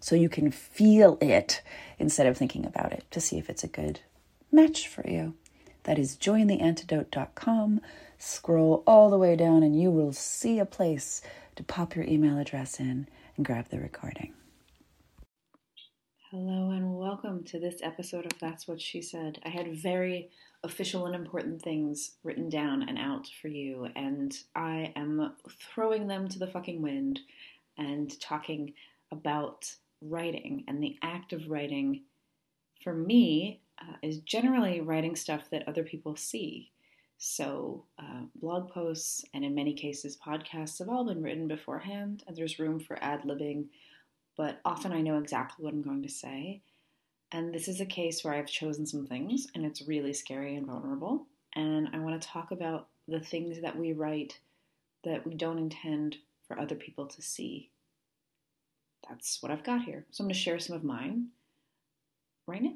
so you can feel it instead of thinking about it to see if it's a good match for you. That is jointheantidote.com. Scroll all the way down and you will see a place to pop your email address in and grab the recording. Hello and welcome to this episode of That's What She Said. I had very official and important things written down and out for you, and I am throwing them to the fucking wind and talking about writing and the act of writing for me uh, is generally writing stuff that other people see. So, uh, blog posts and in many cases podcasts have all been written beforehand, and there's room for ad libbing, but often I know exactly what I'm going to say. And this is a case where I've chosen some things, and it's really scary and vulnerable. And I want to talk about the things that we write that we don't intend for other people to see that's what I've got here. So I'm going to share some of mine right now.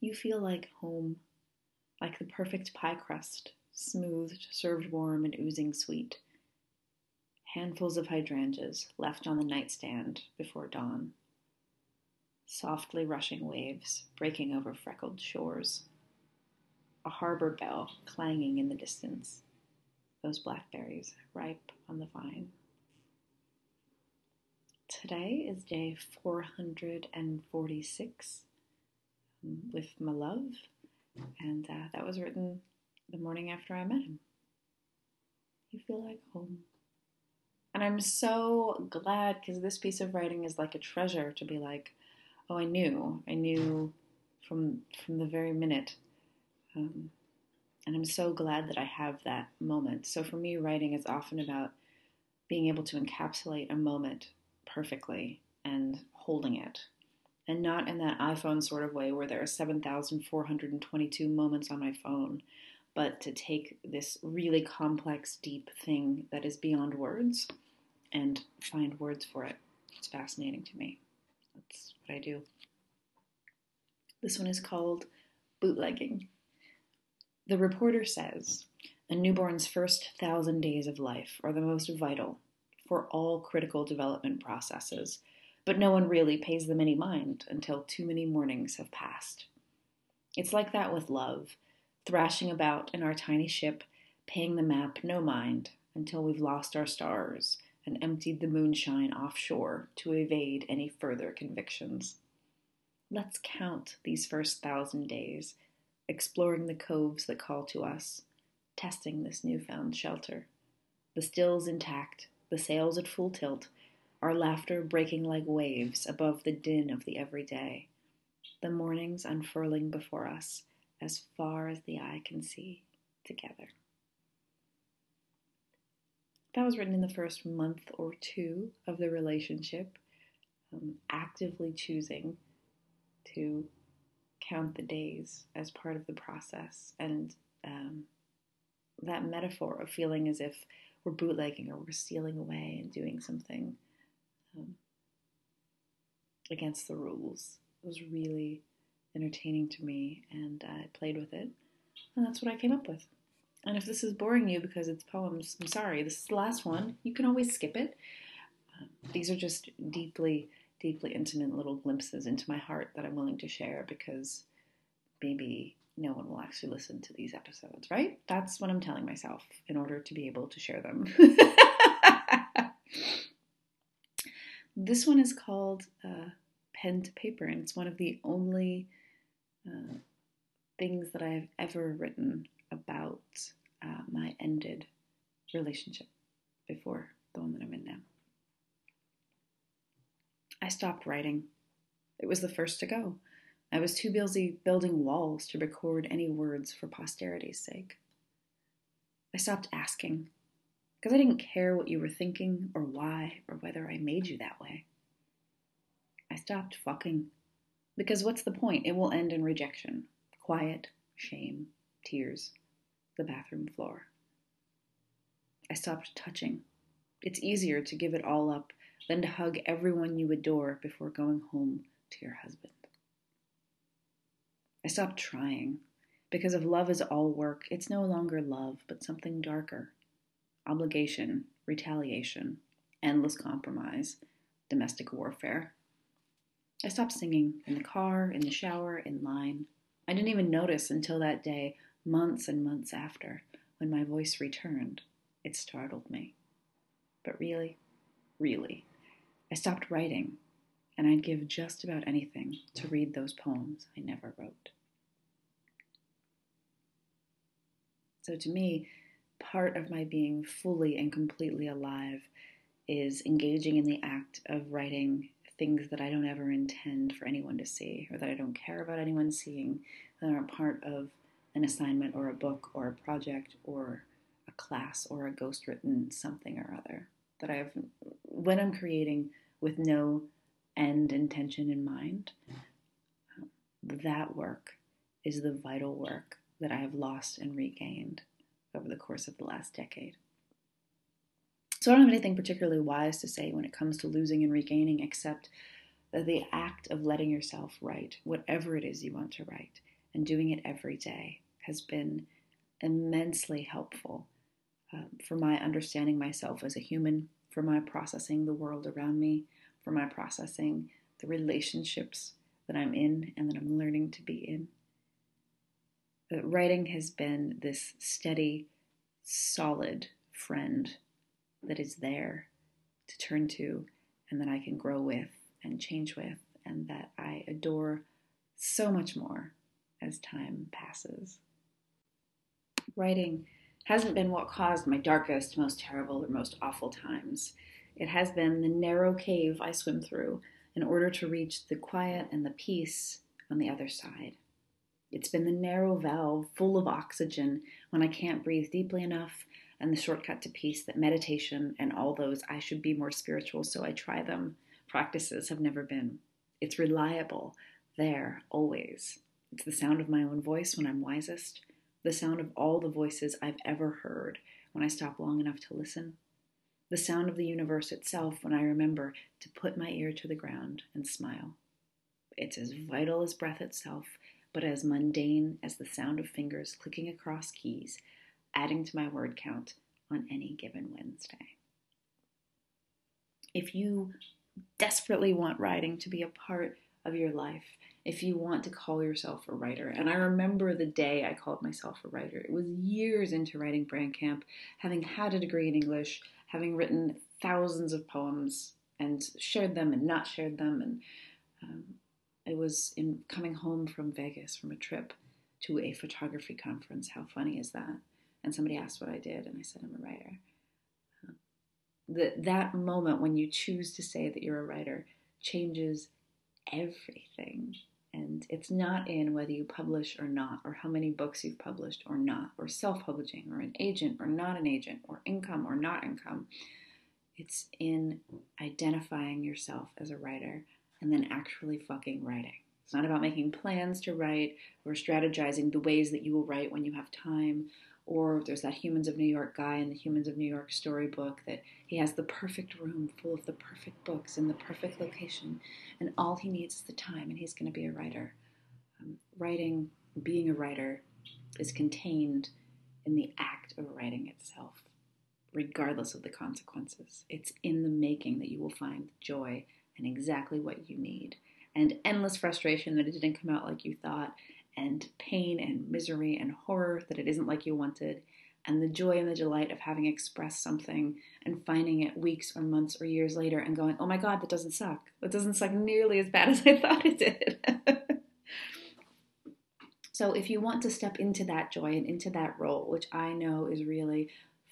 You feel like home, like the perfect pie crust, smoothed, served warm, and oozing sweet. Handfuls of hydrangeas left on the nightstand before dawn. Softly rushing waves breaking over freckled shores. A harbor bell clanging in the distance. Those blackberries ripe on the vine. Today is day 446 um, with my love, and uh, that was written the morning after I met him. You feel like home. And I'm so glad because this piece of writing is like a treasure to be like, oh, I knew, I knew from from the very minute. Um, and I'm so glad that I have that moment. So for me, writing is often about being able to encapsulate a moment perfectly and holding it. And not in that iPhone sort of way where there are 7,422 moments on my phone, but to take this really complex, deep thing that is beyond words and find words for it. It's fascinating to me. That's what I do. This one is called Bootlegging. The reporter says a newborn's first thousand days of life are the most vital for all critical development processes, but no one really pays them any mind until too many mornings have passed. It's like that with love, thrashing about in our tiny ship, paying the map no mind until we've lost our stars and emptied the moonshine offshore to evade any further convictions. Let's count these first thousand days, exploring the coves that call to us, testing this newfound shelter. The stills intact, the sails at full tilt, our laughter breaking like waves above the din of the everyday, the mornings unfurling before us as far as the eye can see together. That was written in the first month or two of the relationship, um, actively choosing to count the days as part of the process. And um, that metaphor of feeling as if we're bootlegging or we're stealing away and doing something um, against the rules. It was really entertaining to me, and I played with it, and that's what I came up with. And if this is boring you because it's poems, I'm sorry. This is the last one. You can always skip it. Uh, these are just deeply, deeply intimate little glimpses into my heart that I'm willing to share because maybe no one will actually listen to these episodes, right? That's what I'm telling myself in order to be able to share them. this one is called uh, pen to paper, and it's one of the only uh, things that I've ever written about uh, my ended relationship before the one that I'm in now. I stopped writing. It was the first to go. I was too busy building walls to record any words for posterity's sake. I stopped asking because I didn't care what you were thinking or why or whether I made you that way. I stopped fucking because what's the point? It will end in rejection, quiet, shame, tears, the bathroom floor. I stopped touching. It's easier to give it all up than to hug everyone you adore before going home to your husband. I stopped trying because if love is all work, it's no longer love, but something darker obligation, retaliation, endless compromise, domestic warfare. I stopped singing in the car, in the shower, in line. I didn't even notice until that day, months and months after, when my voice returned. It startled me. But really, really, I stopped writing, and I'd give just about anything to read those poems I never wrote. So to me, part of my being fully and completely alive is engaging in the act of writing things that I don't ever intend for anyone to see, or that I don't care about anyone seeing, that aren't part of an assignment or a book or a project or a class or a ghost written something or other. That I have, when I'm creating with no end intention in mind, that work is the vital work that I have lost and regained over the course of the last decade. So I don't have anything particularly wise to say when it comes to losing and regaining, except that the act of letting yourself write whatever it is you want to write and doing it every day has been immensely helpful um, for my understanding myself as a human, for my processing the world around me, for my processing the relationships that I'm in and that I'm learning to be in. But writing has been this steady, solid friend that is there to turn to and that I can grow with and change with, and that I adore so much more as time passes. Writing hasn't been what caused my darkest, most terrible, or most awful times. It has been the narrow cave I swim through in order to reach the quiet and the peace on the other side. It's been the narrow valve full of oxygen when I can't breathe deeply enough, and the shortcut to peace that meditation and all those I should be more spiritual, so I try them practices have never been. It's reliable, there, always. It's the sound of my own voice when I'm wisest, the sound of all the voices I've ever heard when I stop long enough to listen, the sound of the universe itself when I remember to put my ear to the ground and smile. It's as vital as breath itself, but as mundane as the sound of fingers clicking across keys, adding to my word count on any given Wednesday. If you desperately want writing to be a part of your life, if you want to call yourself a writer. And I remember the day I called myself a writer. It was years into writing Brand Camp, having had a degree in English, having written thousands of poems and shared them and not shared them. And um, it was in coming home from Vegas from a trip to a photography conference. How funny is that? And somebody asked what I did, and I said, I'm a writer. That moment when you choose to say that you're a writer changes everything. It's not in whether you publish or not, or how many books you've published or not, or self publishing, or an agent or not an agent, or income or not income. It's in identifying yourself as a writer and then actually fucking writing. It's not about making plans to write or strategizing the ways that you will write when you have time or there's that Humans of New York guy in the Humans of New York storybook that he has the perfect room full of the perfect books in the perfect location, and all he needs is the time, and he's going to be a writer. Um, writing, being a writer, is contained in the act of writing itself, regardless of the consequences. It's in the making that you will find joy and exactly what you need, and endless frustration that it didn't come out like you thought, and pain and misery and horror that it isn't like you wanted, and the joy and the delight of having expressed something and finding it weeks or months or years later and going, oh my God, that doesn't suck. That doesn't suck nearly as bad as I thought it did. so if you want to step into that joy and into that role, which I know is really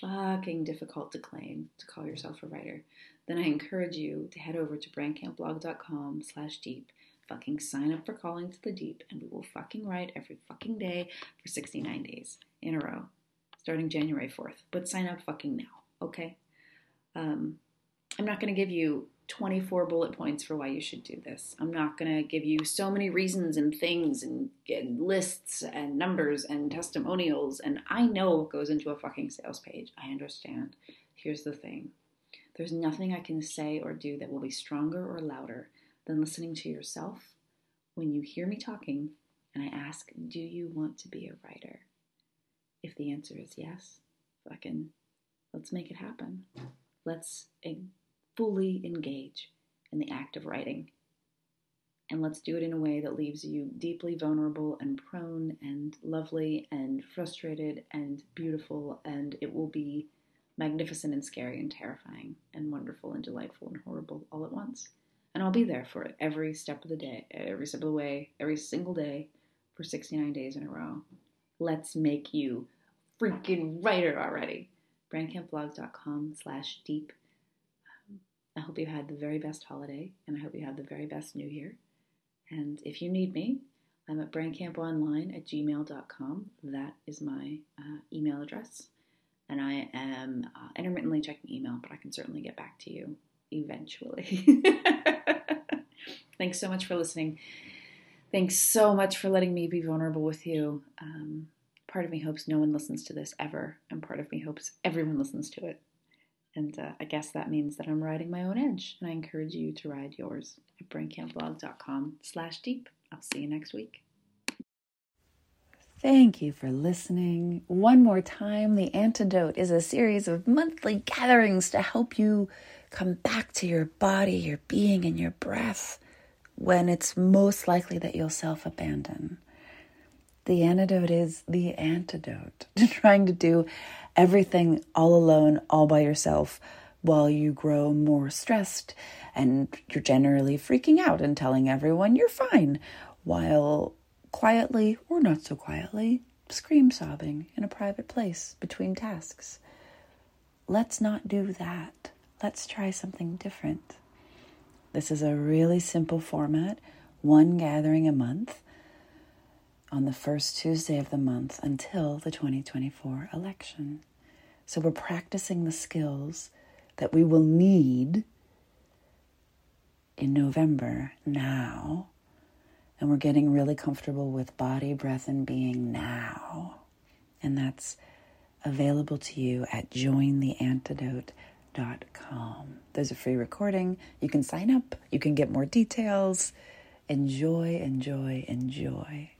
fucking difficult to claim to call yourself a writer, then I encourage you to head over to brandcampblog.com slash deep fucking sign up for Calling to the Deep, and we will fucking write every fucking day for 69 days in a row, starting January 4th. But sign up fucking now, okay? Um, I'm not going to give you 24 bullet points for why you should do this. I'm not going to give you so many reasons and things and, and, lists and numbers and testimonials. And I know what goes into a fucking sales page. I understand. Here's the thing there's nothing I can say or do that will be stronger or louder than listening to yourself when you hear me talking and I ask, Do you want to be a writer? If the answer is yes, fucking let's make it happen. Let's fully engage in the act of writing. And let's do it in a way that leaves you deeply vulnerable and prone and lovely and frustrated and beautiful. And it will be magnificent and scary and terrifying and wonderful and delightful and horrible all at once. And I'll be there for it every step of the day, every step of the way, every single day for 69 days in a row. Let's make you freaking writer already. Braincampblog.com slash deep. I hope you had the very best holiday and I hope you have the very best new year. And if you need me, I'm at braincamponline at gmail.com. That is my uh, email address. And I am uh, intermittently checking email, but I can certainly get back to you eventually. Thanks so much for listening. Thanks so much for letting me be vulnerable with you. Um, part of me hopes no one listens to this ever, and part of me hopes everyone listens to it. And uh, I guess that means that I'm riding my own edge, and I encourage you to ride yours at braincampblog.com slash deep. I'll see you next week. Thank you for listening. One more time, The Antidote is a series of monthly gatherings to help you come back to your body, your being, and your breath when it's most likely that you'll self abandon. The antidote is the antidote to trying to do everything all alone, all by yourself, while you grow more stressed and you're generally freaking out and telling everyone you're fine, while quietly or not so quietly scream sobbing in a private place between tasks. Let's not do that. Let's try something different. This is a really simple format, one gathering a month on the first Tuesday of the month until the 2024 election. So we're practicing the skills that we will need in November now. And we're getting really comfortable with body, breath, and being now. And that's available to you at jointheantidote.com com. There's a free recording. You can sign up, you can get more details. Enjoy, enjoy, enjoy.